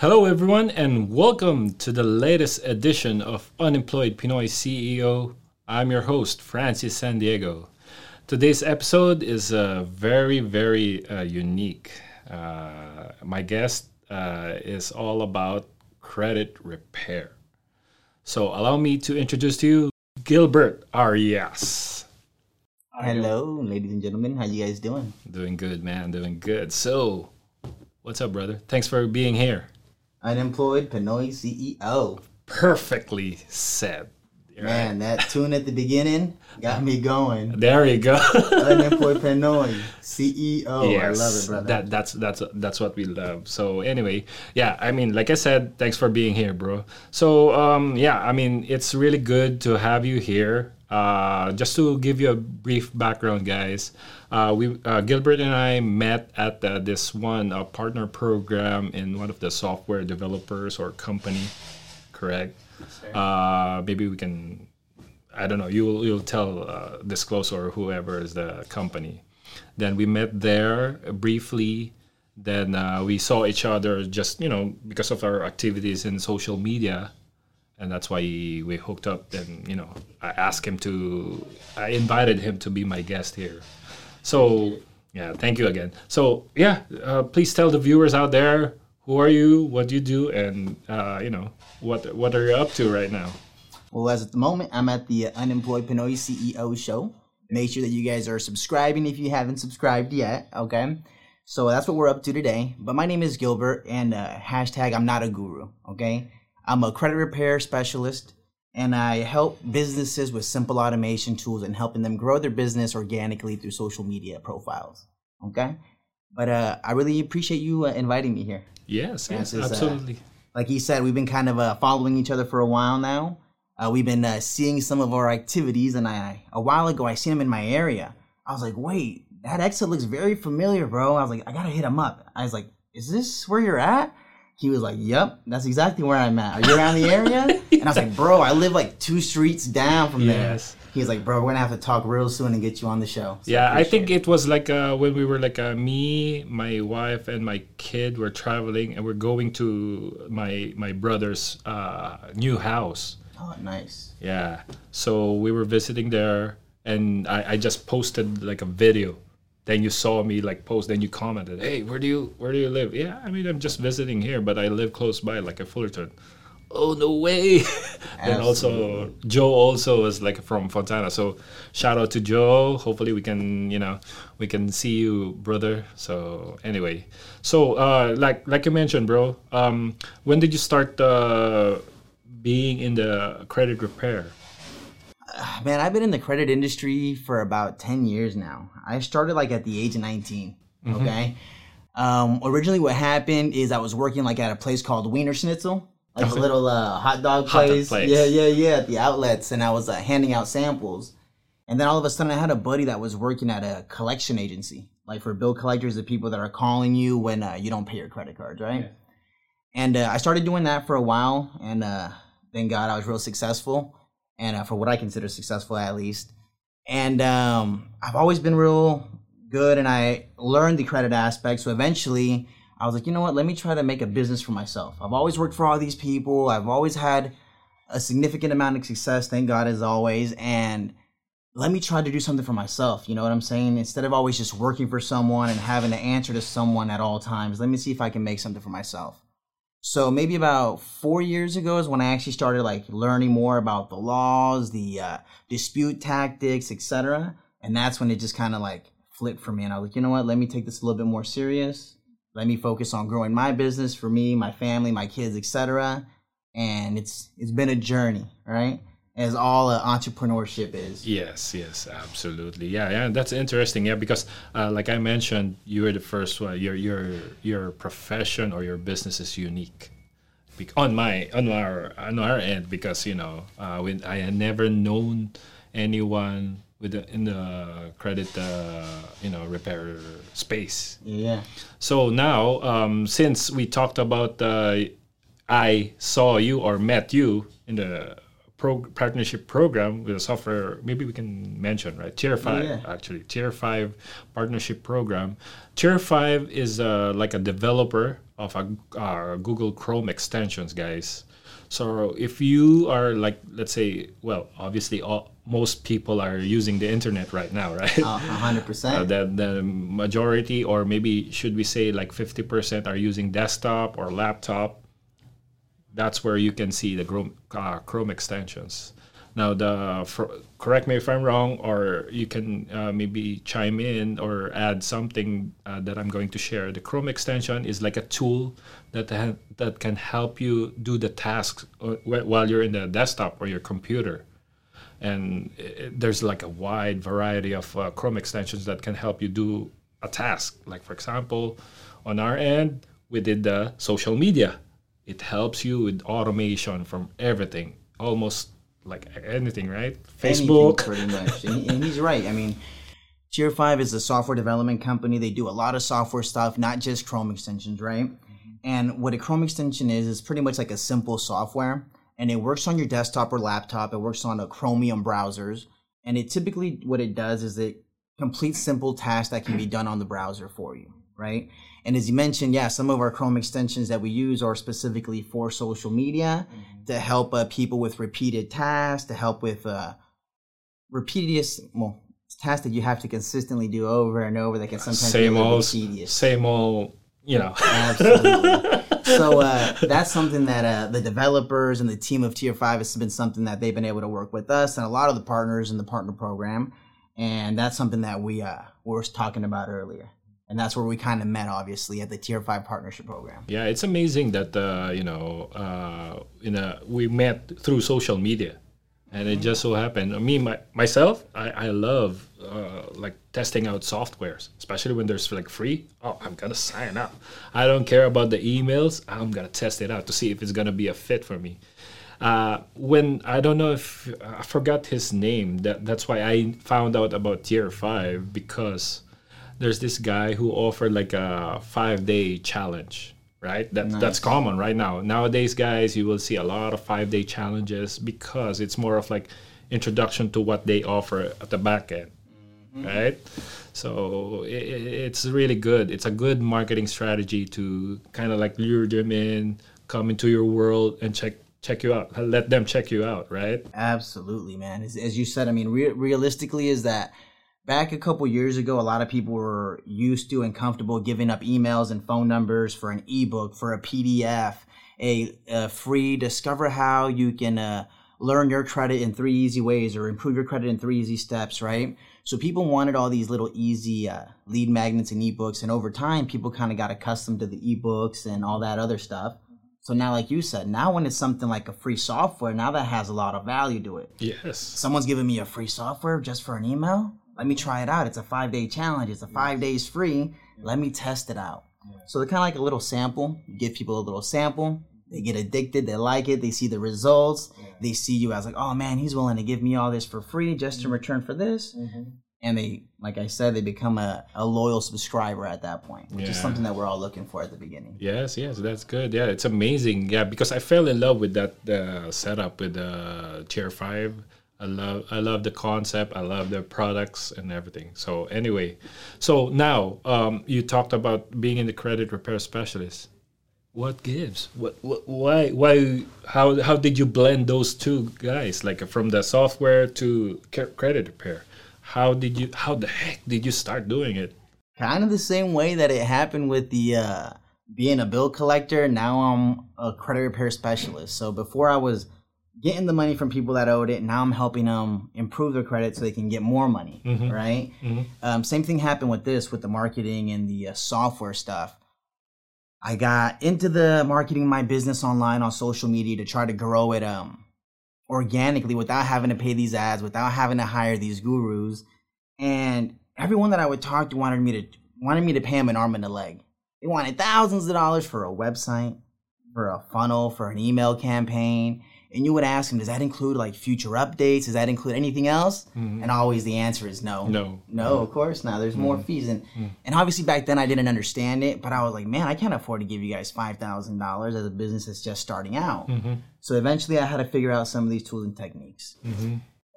Hello, everyone, and welcome to the latest edition of Unemployed Pinoy CEO. I'm your host, Francis San Diego. Today's episode is uh, very, very uh, unique. Uh, my guest uh, is all about credit repair. So, allow me to introduce to you Gilbert Arias. Hello, ladies and gentlemen. How you guys doing? Doing good, man. Doing good. So, what's up, brother? Thanks for being here. Unemployed Pinoy CEO. Perfectly said. Man, that tune at the beginning got me going. There you go. Unemployed Pinoy CEO. I love it, brother. That that's that's that's what we love. So anyway, yeah, I mean, like I said, thanks for being here, bro. So um, yeah, I mean, it's really good to have you here. Uh, just to give you a brief background, guys, uh, we uh, Gilbert and I met at uh, this one uh, partner program in one of the software developers or company, correct? Uh, maybe we can, I don't know. You'll you'll tell uh, disclose or whoever is the company. Then we met there briefly. Then uh, we saw each other just you know because of our activities in social media and that's why we hooked up and you know i asked him to i invited him to be my guest here so yeah thank you again so yeah uh, please tell the viewers out there who are you what do you do and uh, you know what what are you up to right now Well, as at the moment, I'm at the Unemployed Pinoy CEO show. Make sure that you guys are subscribing if you haven't subscribed yet, okay? So that's what we're up to today. But my name is Gilbert, and uh, hashtag I'm not a guru, okay? I'm a credit repair specialist, and I help businesses with simple automation tools and helping them grow their business organically through social media profiles, okay? But uh, I really appreciate you uh, inviting me here. yes yes Francis, uh, absolutely like you said, we've been kind of uh, following each other for a while now. Uh, we've been uh, seeing some of our activities, and I a while ago I seen him in my area. I was like, wait, that exit looks very familiar, bro. I was like, I gotta hit him up. I was like, is this where you're at? He was like, Yep, that's exactly where I'm at. Are you around the area? And I was like, Bro, I live like two streets down from Yes. there. He was like, Bro, we're gonna have to talk real soon and get you on the show. So yeah i appreciate think it. it was like uh, when we were like uh, me my wife and my kid were traveling and we're going to my my brother's uh, new house Oh, nice. Yeah. So we were visiting there, and I, I just posted like a video. Then you saw me like post. Then you commented, "Hey, where do you where do you live?" Yeah, I mean I'm just visiting here, but I live close by, like a Fullerton. Oh no way! and also Joe also is like from Fontana. So shout out to Joe. Hopefully we can you know we can see you, brother. So anyway, so uh, like like you mentioned, bro. Um, when did you start uh, being in the credit repair? Man, I've been in the credit industry for about 10 years now. I started like at the age of 19. Mm-hmm. Okay. Um, originally, what happened is I was working like at a place called Wienerschnitzel, like a little uh, hot dog Hot place. place. Yeah, yeah, yeah, at the outlets. And I was uh, handing out samples. And then all of a sudden, I had a buddy that was working at a collection agency, like for bill collectors, the people that are calling you when uh, you don't pay your credit cards, right? And uh, I started doing that for a while, and uh, thank God I was real successful, and uh, for what I consider successful at least. And um, I've always been real good, and I learned the credit aspect. So eventually, I was like, you know what? Let me try to make a business for myself. I've always worked for all these people. I've always had a significant amount of success, thank God, as always. And let me try to do something for myself. You know what I'm saying? Instead of always just working for someone and having to answer to someone at all times, let me see if I can make something for myself. So maybe about four years ago is when I actually started like learning more about the laws, the uh, dispute tactics, etc. And that's when it just kind of like flipped for me, and I was like, you know what? Let me take this a little bit more serious. Let me focus on growing my business for me, my family, my kids, etc. And it's it's been a journey, right? As all uh, entrepreneurship is. Yes, yes, absolutely. Yeah, yeah, that's interesting. Yeah, because uh, like I mentioned, you were the first one. Your your your profession or your business is unique. Bec- on my on our on our end, because you know, uh, when I had never known anyone with the, in the credit, uh, you know, repair space. Yeah. So now, um, since we talked about, uh, I saw you or met you in the pro- partnership program with a software. Maybe we can mention right. Tier five yeah. actually. Tier five partnership program. Tier five is uh, like a developer of a uh, Google Chrome extensions, guys. So if you are like, let's say, well, obviously, all, most people are using the internet right now, right? A hundred Uh, percent. the, the majority, or maybe should we say like 50% are using desktop or laptop. That's where you can see the Chrome, uh, Chrome extensions. Now, the for, correct me if I'm wrong, or you can uh, maybe chime in or add something uh, that I'm going to share. The Chrome extension is like a tool that ha- that can help you do the tasks uh, while you're in the desktop or your computer and it, there's like a wide variety of uh, Chrome extensions that can help you do a task. Like for example, on our end, we did the social media. It helps you with automation from everything, almost like anything, right? Anything, Facebook. pretty much. and, and he's right. I mean, Tier Five is a software development company. They do a lot of software stuff, not just Chrome extensions, right? Mm-hmm. And what a Chrome extension is is pretty much like a simple software, and it works on your desktop or laptop. It works on a Chromium browsers, and it typically what it does is it completes simple tasks that can be done on the browser for you, right? And as you mentioned, yeah, some of our Chrome extensions that we use are specifically for social media to help uh, people with repeated tasks, to help with uh, repetitious, well, tasks that you have to consistently do over and over that can sometimes be Same little old, tedious. same old, you know. Absolutely. so uh, that's something that uh, the developers and the team of Tier Five has been something that they've been able to work with us and a lot of the partners in the partner program, and that's something that we uh, were talking about earlier, and that's where we kind of met, obviously, at the Tier Five partnership program. Yeah, it's amazing that uh, you know, uh, a, we met through social media, and it just so happened. Me, my, myself, I, I love uh, like testing out softwares, especially when there's like free. Oh, I'm gonna sign up. I don't care about the emails. I'm gonna test it out to see if it's gonna be a fit for me. Uh, when I don't know if I forgot his name. That that's why I found out about Tier Five because there's this guy who offered like a five day challenge right? That, that's common right now. Nowadays guys you will see a lot of five day challenges because it's more of like introduction to what they offer at the back end mm-hmm. right? So i i- it's really good. It's a good marketing strategy to kind of like lure them in come into your world and check check you out. Let them check you out right? Absolutely, man. As, as you said, I mean, re- realistically, is that back a couple years ago, a lot of people were used to and comfortable giving up emails and phone numbers for an ebook, for a PDF, a, a free discover how you can uh, learn your credit in three easy ways or improve your credit in three easy steps, right? So people wanted all these little easy uh, lead magnets and ebooks, and over time, people kind of got accustomed to the ebooks and all that other stuff. So now, like you said, now when it's something like a free software, now that has a lot of value to it. yes Someone's giving me a free software just for an email. Let me try it out. It's a five day challenge. It's a five days free. Let me test it out. So they're kind of like a little sample. You give people a little sample. They get addicted. They like it. They see the results. They see you as like, oh man, he's willing to give me all this for free just in return for this. And they, like I said, they become a, a loyal subscriber at that point, which is something that we're all looking for at the beginning. Yes, yes, that's good. Yeah, it's amazing. Yeah, because I fell in love with that uh, setup with the uh, Tier Five. I love, I love the concept. I love the products and everything. So anyway, so now um, you talked about being in the credit repair specialist. What gives? What, what? Why? Why? How? How did you blend those two guys? Like from the software to credit repair. How did you? How the heck did you start doing it? kind of the same way that it happened with the uh, being a bill collector. Now I'm a credit repair specialist. So before I was getting the money from people that owed it, and now I'm helping them improve their credit so they can get more money. Right. Um, same thing happened with this with the marketing and the uh, software stuff. I got into the marketing of my business online on social media to try to grow it um organically without having to pay these ads, without having to hire these gurus. And everyone that I would talk to wanted me to wanted me to pay them an arm and a leg. They wanted thousands of dollars for a website, for a funnel, for an email campaign. And you would ask them, does that include like future updates? Does that include anything else? Mm-hmm. And always the answer is no. No. No, mm-hmm. of course not. There's more mm-hmm. fees, and and obviously back then I didn't understand it, but I was like, man, I can't afford to give you guys five thousand dollars as a business that's just starting out. So eventually, I had to figure out some of these tools and techniques.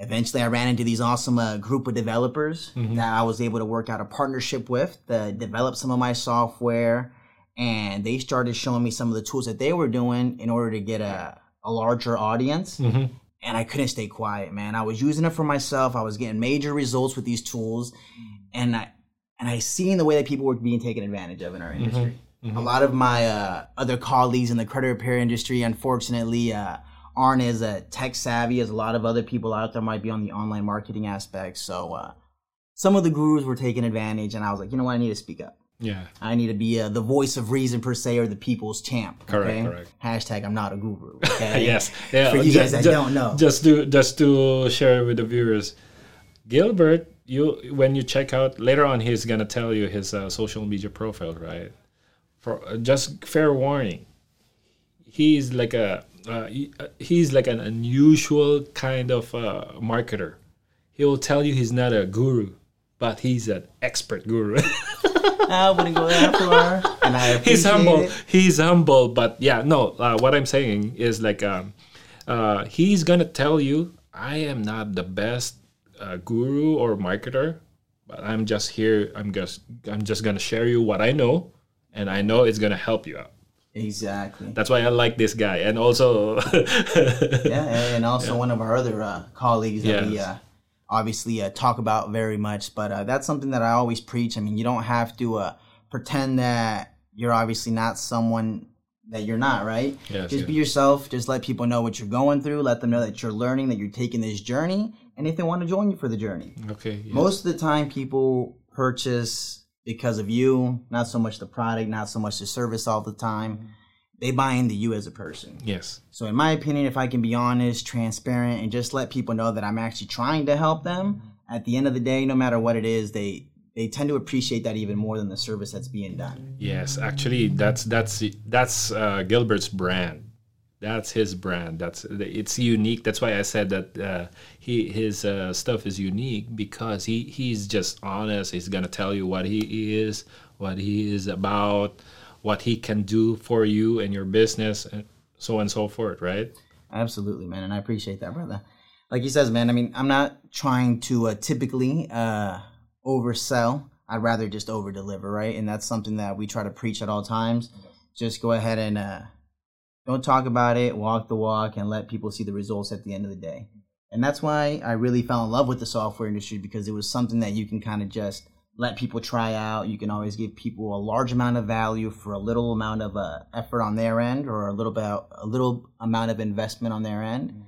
Eventually, I ran into these awesome uh, group of developers that I was able to work out a partnership with to develop some of my software, and they started showing me some of the tools that they were doing in order to get a, a larger audience. And I couldn't stay quiet, man. I was using it for myself. I was getting major results with these tools, and I and I seen the way that people were being taken advantage of in our industry. A lot of my uh, other colleagues in the credit repair industry, unfortunately, uh, aren't as uh, tech savvy as a lot of other people out there might be on the online marketing aspect. So uh, some of the gurus were taking advantage, and I was like, you know what, I need to speak up. Yeah. I need to be uh, the voice of reason per se, or the people's champ. Correct, okay? correct. Hashtag I'm not a guru. Okay. yes. Yeah. For you ju- guys that ju- don't know. Just to just to share with the viewers, Gilbert, you when you check out later on, he's gonna tell you his uh, social media profile, right? For uh, just fair warning, he's like a uh, he- uh, he's like an unusual kind of uh, marketer. He will tell you he's not a guru, but he's an expert guru. I wouldn't go that far, and I he's humble. it. He's humble, but yeah, no. Uh, what I'm saying is like, um, uh, he's gonna tell you, I am not the best uh, guru or marketer, but I'm just here. I'm just, I'm just gonna share you what I know, and I know it's gonna help you out. Exactly. That's why I like this guy, and also, yeah, and also one of our other uh, colleagues that we uh, obviously uh, talk about very much. But uh, that's something that I always preach. I mean, you don't have to uh, pretend that you're obviously not someone that you're not, right? Yes, just be yourself. Just let people know what you're going through. Let them know that you're learning, that you're taking this journey, and if they want to join you for the journey. okay, yeah. Most of the time, people purchase because of you, not so much the product, not so much the service all the time. They buy into you as a person. yes, So, in my opinion, if I can be honest, transparent, and just let people know that I'm actually trying to help them, at the end of the day, no matter what it is, they they tend to appreciate that even more than the service that's being done. yes. Actually, that's that's that's uh, Gilbert's brand. That's his brand. That's it's unique. That's why I said that uh, he his uh, stuff is unique because he he's just honest. He's gonna tell you what he is, what he is about, what he can do for you and your business, and so on and so forth. Right? Absolutely, man, and I appreciate that, brother. Like he says, man. I mean, I'm not trying to uh, typically uh, oversell. I'd rather just over deliver, right? And that's something that we try to preach at all times. Just go ahead and uh, don't talk about it, walk the walk, and let people see the results at the end of the day. And that's why I really fell in love with the software industry because it was something that you can kind of just let people try out. You can always give people a large amount of value for a little amount of uh, effort on their end, or a little bit a little amount of investment on their end,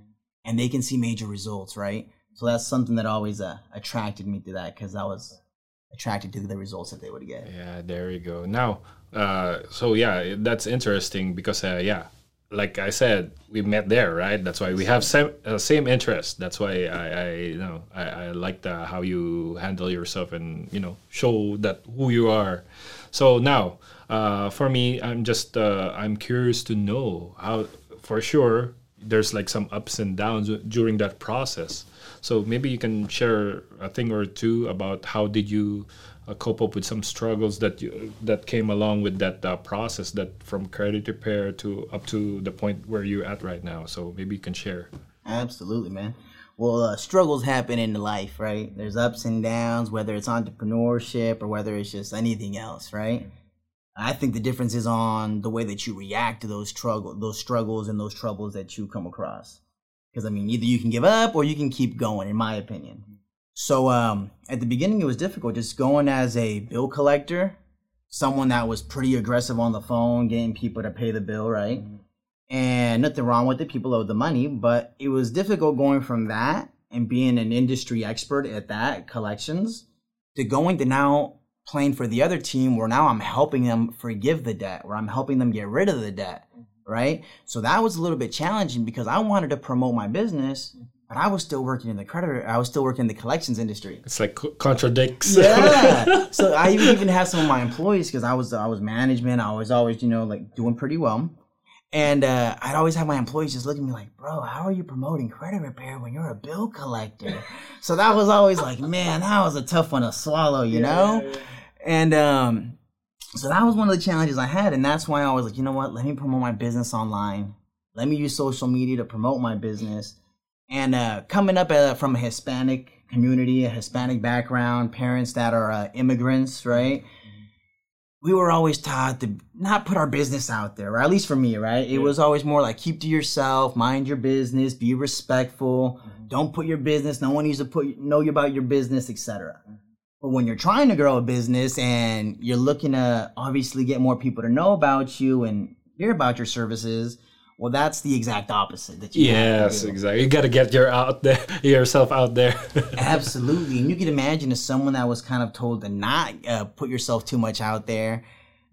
and they can see major results, right? So that's something that always uh, attracted me to that because I was attracted to the results that they would get. Yeah, there you go. Now, uh, so yeah, that's interesting because uh, yeah, like I said, we met there, right? That's why we have same uh, same interest. That's why I, I you know I, I like the, how you handle yourself and you know show that who you are. So now, uh, for me, I'm just uh, I'm curious to know how for sure there's like some ups and downs during that process. So maybe you can share a thing or two about how did you uh, cope up with some struggles that you that came along with that uh, process that from credit repair to up to the point where you're at right now. So maybe you can share. Absolutely, man. Well, uh, struggles happen in life, right? There's ups and downs, whether it's entrepreneurship or whether it's just anything else, right? I think the difference is on the way that you react to those struggle, those struggles and those troubles that you come across. Because I mean, either you can give up or you can keep going, in my opinion. So um, at the beginning, it was difficult just going as a bill collector, someone that was pretty aggressive on the phone, getting people to pay the bill, right? Mm-hmm. And nothing wrong with it. People owe the money, but it was difficult going from that and being an industry expert at that collections to going to now playing for the other team where now I'm helping them forgive the debt, where I'm helping them get rid of the debt, mm-hmm. right? So that was a little bit challenging because I wanted to promote my business, mm-hmm. But I was still working in the credit, I was still working in the collections industry. It's like contradicts. Yeah. so I even even have some of my employees because I was I was management. I was always you know like doing pretty well, And uh, I'd always have my employees just look at me like, bro, how are you promoting credit repair when you're a bill collector? so that was always like, man, that was a tough one to swallow, you know? And um, so that was one of the challenges I had. And that's why I was like, you know what? Let me promote my business online. Let me use social media to promote my business. And uh, coming up uh, from a Hispanic community, a Hispanic background, parents that are uh, immigrants, right? we were always taught to not put our business out there, or at least for me, right? It yeah. was always more like keep to yourself, mind your business, be respectful, mm-hmm. don't put your business. No one needs to put know you about your business, etc. Mm-hmm. But when you're trying to grow a business and you're looking to obviously get more people to know about you and hear about your services, well, that's the exact opposite. That you yes, exactly. You got to get your out there yourself out there. Absolutely, and you can imagine as someone that was kind of told to not uh, put yourself too much out there.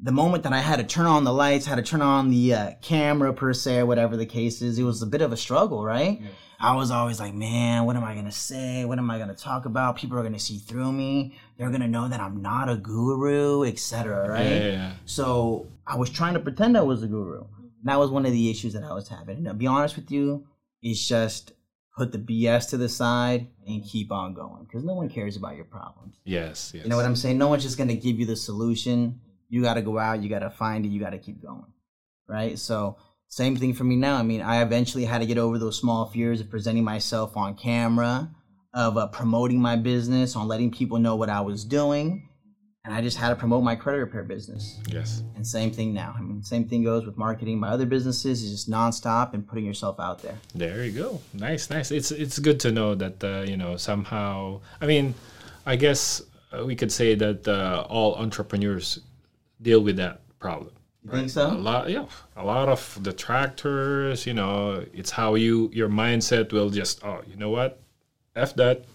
The moment that I had to turn on the lights, had to turn on the uh, camera per se, or whatever the case is, it was a bit of a struggle, right? Yeah. I was always like, man, what am I gonna say? What am I gonna talk about? People are gonna see through me. They're gonna know that I'm not a guru, etc. Right? Yeah, yeah, so I was trying to pretend I was a guru that was one of the issues that I was having. And to be honest with you, it's just put the BS to the side and keep on going because no one cares about your problems. Yes, yes. You know what I'm saying? No one's just going to give you the solution. You got to go out, you got to find it, you got to keep going. Right? So, same thing for me now. I mean, I eventually had to get over those small fears of presenting myself on camera, of uh, promoting my business, on letting people know what I was doing and I just had to promote my credit repair business. Yes. And same thing now. I mean, same thing goes with marketing my other businesses. Is just nonstop and putting yourself out there. There you go. Nice, nice. It's it's good to know that uh, you know somehow. I mean, I guess uh, we could say that uh, all entrepreneurs deal with that problem. You right? think so? A lot, yeah. A lot of detractors. You know, it's how you your mindset will just oh, you know what, f that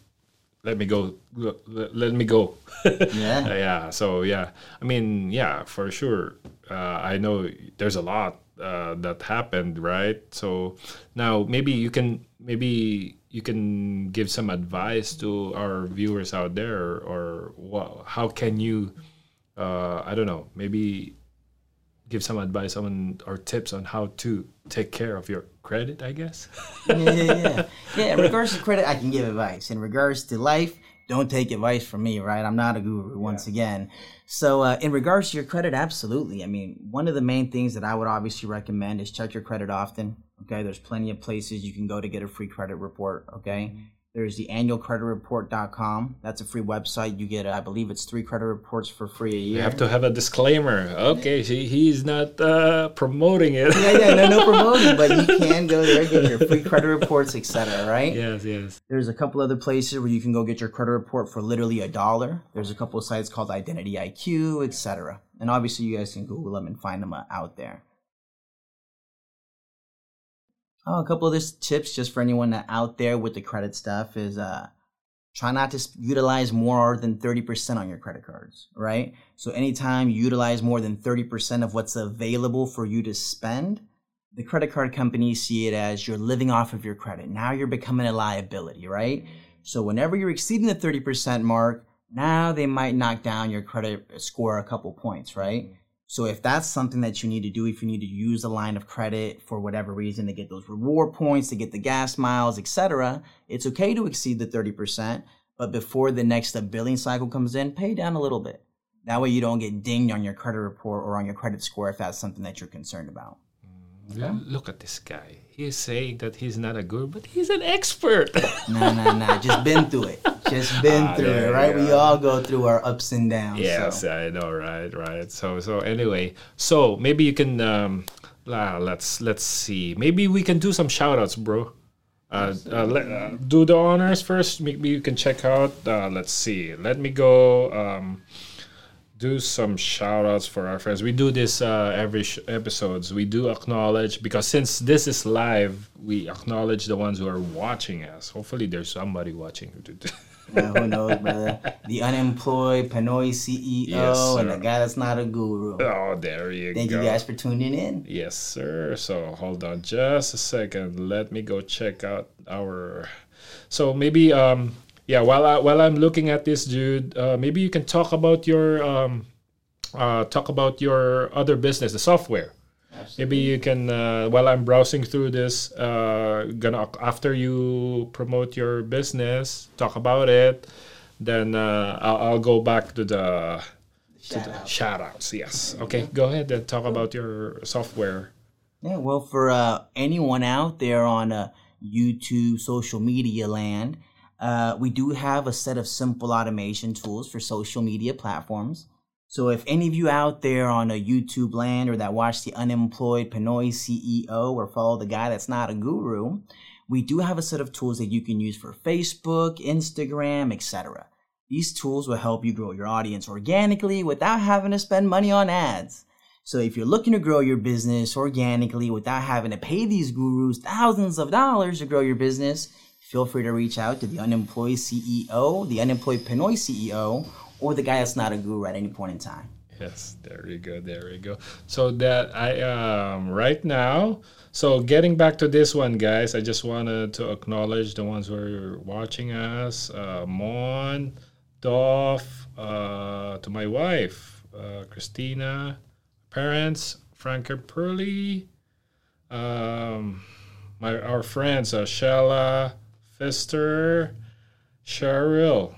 let me go let me go. Yeah. Yeah so yeah. I mean yeah for sure. Uh, i know there's a lot uh, that happened right? So now maybe you can maybe you can give some advice to our viewers out there or, or how can you uh, i don't know maybe give some advice on or tips on how to take care of your credit, I guess. yeah, yeah, yeah. Yeah, in regards to credit, I can give advice. In regards to life, don't take advice from me, right? I'm not a guru once yeah. again. So, uh, in regards to your credit, absolutely. I mean, one of the main things that I would obviously recommend is check your credit often. Okay, there's plenty of places you can go to get a free credit report. Okay. Mm-hmm there's the annualcreditreport.com. That's a free website. You get, I believe it's three credit reports for free a year. You have to have a disclaimer. Okay, he, he's not uh, promoting it. yeah, yeah, no, no promoting, but you can go there, get your free credit reports, etc. Right? Yes, yes. There's a couple other places where you can go get your credit report for literally a dollar. There's a couple of sites called Identity IQ, etc. And obviously, you guys can Google them and find them out there. Oh, a couple of these tips just for anyone out there with the credit stuff is uh, try not to utilize more than 30% on your credit cards, right? So anytime you utilize more than 30% of what's available for you to spend, the credit card companies see it as you're living off of your credit. Now you're becoming a liability, right? So whenever you're exceeding the 30% mark, now they might knock down your credit score a couple points, right? So if that's something that you need to do, if you need to use a line of credit for whatever reason to get those reward points, to get the gas miles, etc., it's okay to exceed the 30%, but before the next billing cycle comes in, pay down a little bit. That way you don't get dinged on your credit report or on your credit score if that's something that you're concerned about. Mm, okay? Look at this guy. He's saying that he's not a guru, but he's an expert. no, no, no. Just been through it. Just been ah, through it, right? We all go through our ups and downs. Yes, so. I know, right, right. So, so anyway, so maybe you can um, uh, let's let's see. Maybe we can do some shout outs, bro. Uh, uh, let, uh, do the honors first. Maybe you can check out. Uh, let's see. Let me go. Um, do some shout outs for our friends. We do this uh, every sh- episodes. We do acknowledge because since this is live, we acknowledge the ones who are watching us. Hopefully, there's somebody watching. yeah, who knows, brother? The unemployed Pinoy CEO yes, and the guy that's not a guru. Oh, there you Thank go. Thank you guys for tuning in. Yes, sir. So hold on just a second. Let me go check out our. So maybe um yeah, while I, while I'm looking at this, dude, uh, maybe you can talk about your um, uh, talk about your other business, the software. Maybe you can uh, while i'm browsing through this uh, gonna after you promote your business talk about it then uh, I'll, I'll go back to the to Shout the out. shout outs yes okay go ahead and talk about your software Yeah, well, for uh, anyone out there on uh, YouTube, social media land, uh, we do have a set of simple automation tools for social media platforms. So if any of you out there on a YouTube land or that watch the unemployed Pinoy CEO or follow the guy that's not a guru, we do have a set of tools that you can use for Facebook, Instagram, etc. These tools will help you grow your audience organically without having to spend money on ads. So if you're looking to grow your business organically without having to pay these gurus thousands of dollars to grow your business, feel free to reach out to the unemployed CEO, the unemployed Pinoy CEO, or the guy that's not a guru at any point in time. Yes, there you go, there you go. So that I um right now, so getting back to this one, guys, I just wanted to acknowledge the ones who are watching us, uh, Mon, Dolph, uh, to my wife, uh, Christina, parents, Frank and Pearly, um, my our friends, uh, Shella, Fister, Cheryl.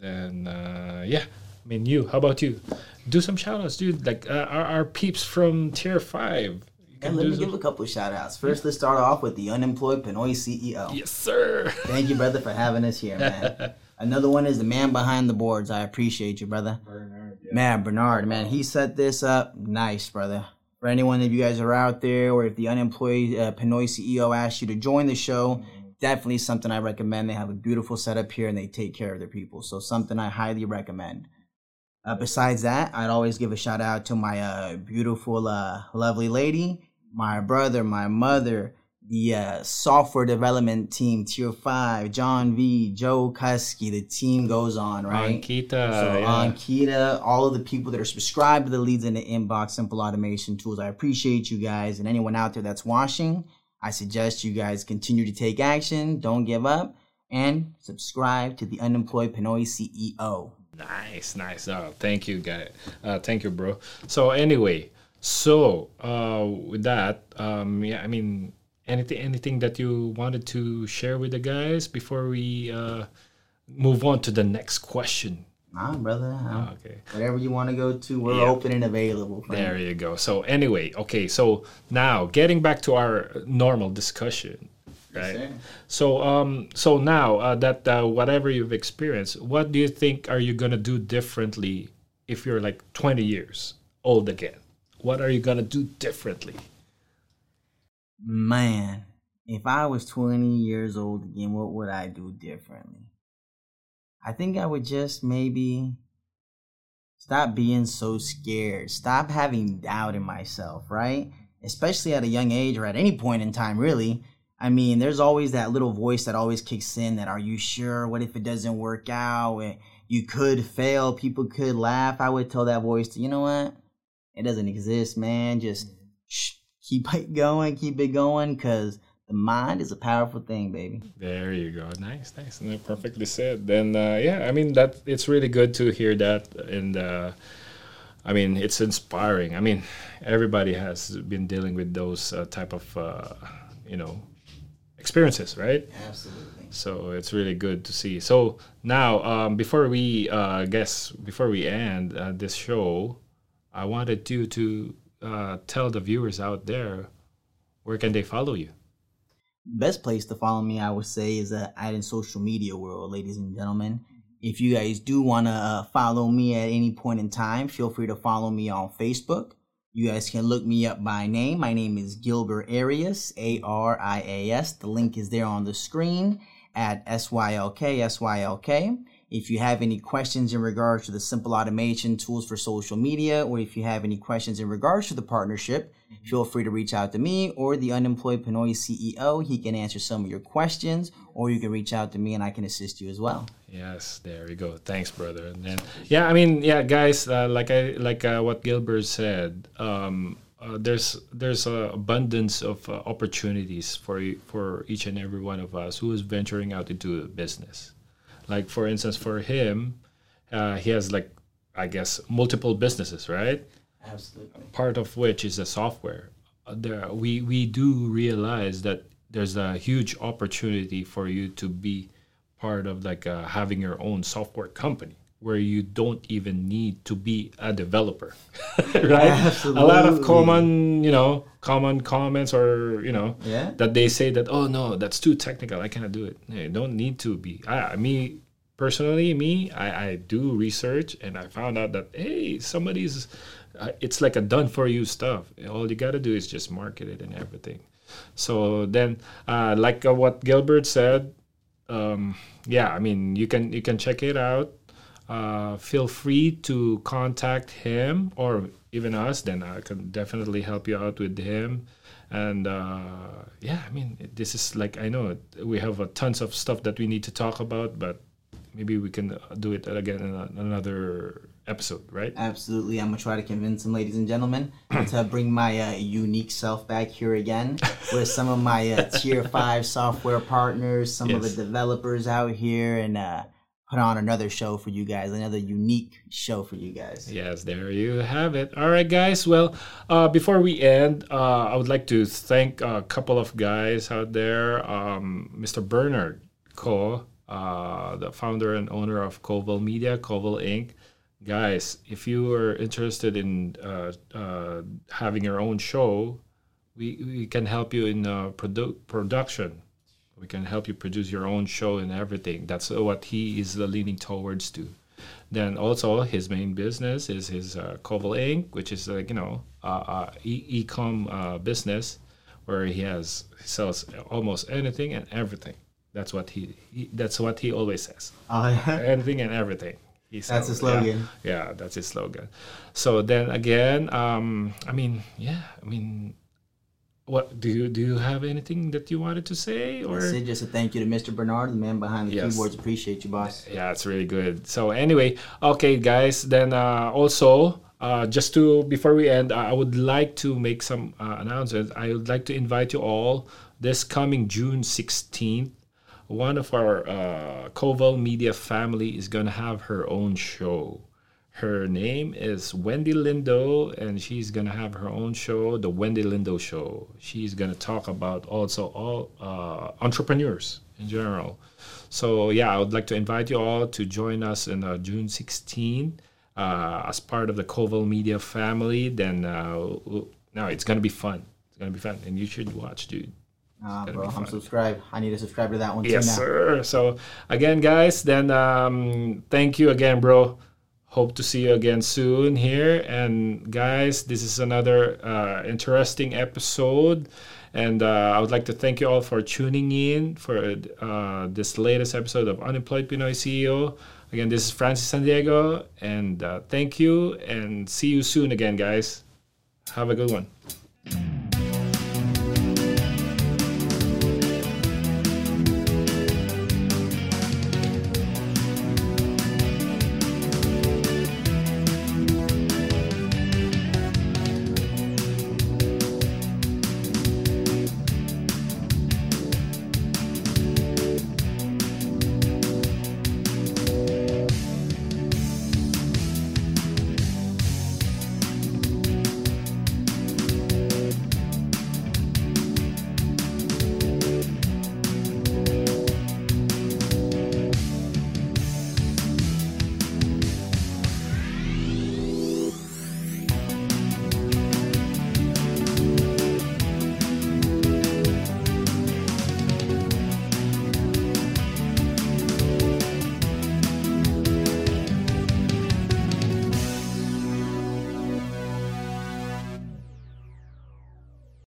Then uh, yeah, I mean you. How about you? Do some shout outs, dude. Like uh, our, our peeps from tier five. And let do me some- give a couple of shout outs. First, let's start off with the unemployed Pinoy CEO. yes, sir. Thank you, brother, for having us here, man. Another one is the man behind the boards. I appreciate you, brother. Bernard. Man, Bernard, man, he set this up nice, brother. For anyone of you guys are out there, or if the unemployed uh, Pinoy CEO asks you to join the show, definitely something I recommend. They have a beautiful setup here and they take care of their people. So, something I highly recommend. Uh, besides that, I'd always give a shout out to my uh, beautiful, uh, lovely lady, my brother, my mother, the uh, software development team, Tier 5, John V, Joe Kusky. The team goes on, right? Ankita. So yeah. Ankita, all of the people that are subscribed to the leads in the inbox, simple automation tools. I appreciate you guys, and anyone out there that's watching, I suggest you guys continue to take action, don't give up, and subscribe to the Unemployed Pinoy CEO. Nice, nice. Oh, thank you, guy. Uh, thank you, bro. So anyway, so uh, with that, um, yeah, I mean, anything, anything that you wanted to share with the guys before we uh, move on to the next question? Nah, brother. uh, Okay. Whatever you want to go to, we're Yeah. open and available. friend. There you go. So anyway, okay. So now getting back to our normal discussion, right? sir. so um, so now uh, that uh, whatever you've experienced, what do you think are you gonna do differently if you're like 20 years old again? What are you gonna do differently? Man, if I was 20 years old again, what would I do differently? I think I would just maybe stop being so scared. Stop having doubt in myself, right? Especially at a young age or at any point in time, really. I mean, there's always that little voice that always kicks in that, are you sure? What if it doesn't work out? And you could fail. People could laugh. I would tell that voice to, you know what? It doesn't exist, man. Just mm. shh, keep it going, keep it going, because the mind is a powerful thing, baby. There you go. Nice, nice. No, perfectly said. Then uh, yeah, I mean that it's really good to hear that, and uh, I mean it's inspiring. I mean everybody has been dealing with those uh, type of uh, you know experiences, right? Absolutely. So it's really good to see. So now, um, before we uh, guess, before we end uh, this show, I wanted you to uh, tell the viewers out there where can they follow you. Best place to follow me, I would say, is uh, at in social media world, ladies and gentlemen. If you guys do want to uh, follow me at any point in time, feel free to follow me on Facebook. You guys can look me up by name. My name is Gilbert Arias, A R I A S. The link is there on the screen at SYLK, SYLK. If you have any questions in regards to the simple automation tools for social media, or if you have any questions in regards to the partnership, feel free to reach out to me or the unemployed Pinoy CEO. He can answer some of your questions, or you can reach out to me and I can assist you as well. Yes, there we go. Thanks, brother. And then, yeah, I mean, yeah, guys, uh, like I like uh, what Gilbert said. Um, uh, there's there's a abundance of uh, opportunities for for each and every one of us who is venturing out into business. Like for instance, for him, uh, he has like I guess multiple businesses, right? Absolutely. part of which is the software. Uh, There, we we do realize that there's a huge opportunity for you to be part of like uh, having your own software company where you don't even need to be a developer, right? Absolutely. A lot of common, you know, common comments or you know Yeah. that they say that oh no that's too technical I cannot do it. No, you don't need to be. I, me personally, me I, I do research and I found out that hey somebody's it's like a done for you stuff. All you got to do is just market it and everything. So then, uh, like uh, what Gilbert said, um, yeah, I mean you can you can check it out. Uh, feel free to contact him or even us. Then I can definitely help you out with him. And uh, yeah, I mean this is like I know we have tons of stuff that we need to talk about, but maybe we can uh, do it again in another episode, right? Absolutely. I'm going to try to convince some ladies and gentlemen to bring my uh, unique self back here again with some of my uh, tier five software partners, some of the developers out here, and uh, put on another show for you guys, another unique show for you guys. Yes, there you have it. All right, guys. Well, uh, before we end, uh, I would like to thank a couple of guys out there. Um, Mr. Bernard Ko, uh, the founder and owner of Colville Media, Colville Inc. Guys, if you are interested in uh, uh, having your own show, we, we can help you in uh, produ- production. We can help you produce your own show and everything. That's what he is leaning towards to. Then also his main business is his uh, Koval Inc., which is like you know uh, uh, e- e-com uh, business where he has he sells almost anything and everything. That's what he, he that's what he always says. Oh. Anything and everything. He That's his slogan. Yeah, yeah, that's his slogan. So then again, um, I mean, yeah, I mean, what do you do? You have anything that you wanted to say or? That's it. Just a thank you to Mr. Bernard, the man behind the Yes. keyboards. Appreciate you, boss. Yeah, it's really good. So anyway, okay, guys. Then uh, also, uh, just to before we end, I would like to make some uh, announcements. I would like to invite you all this coming June sixteenth. One of our uh, Koval Media family is gonna have her own show. Her name is Wendy Lindo, and she's gonna have her own show, the Wendy Lindo Show. She's gonna talk about also all uh, entrepreneurs in general. So yeah, I would like to invite you all to join us in uh, June 16 uh, as part of the Koval Media family. Then uh, no, it's gonna be fun. It's gonna be fun, and you should watch, dude. Ah, bro, I'm subscribed. I need to subscribe to that one Yes, too now. sir. So again, guys, then um, thank you again, bro. Hope to see you again soon here. And guys, this is another uh, interesting episode. And uh, I would like to thank you all for tuning in for uh, this latest episode of Unemployed Pinoy CEO. Again, this is Francis San Diego, and uh, thank you, and see you soon again, guys. Have a good one.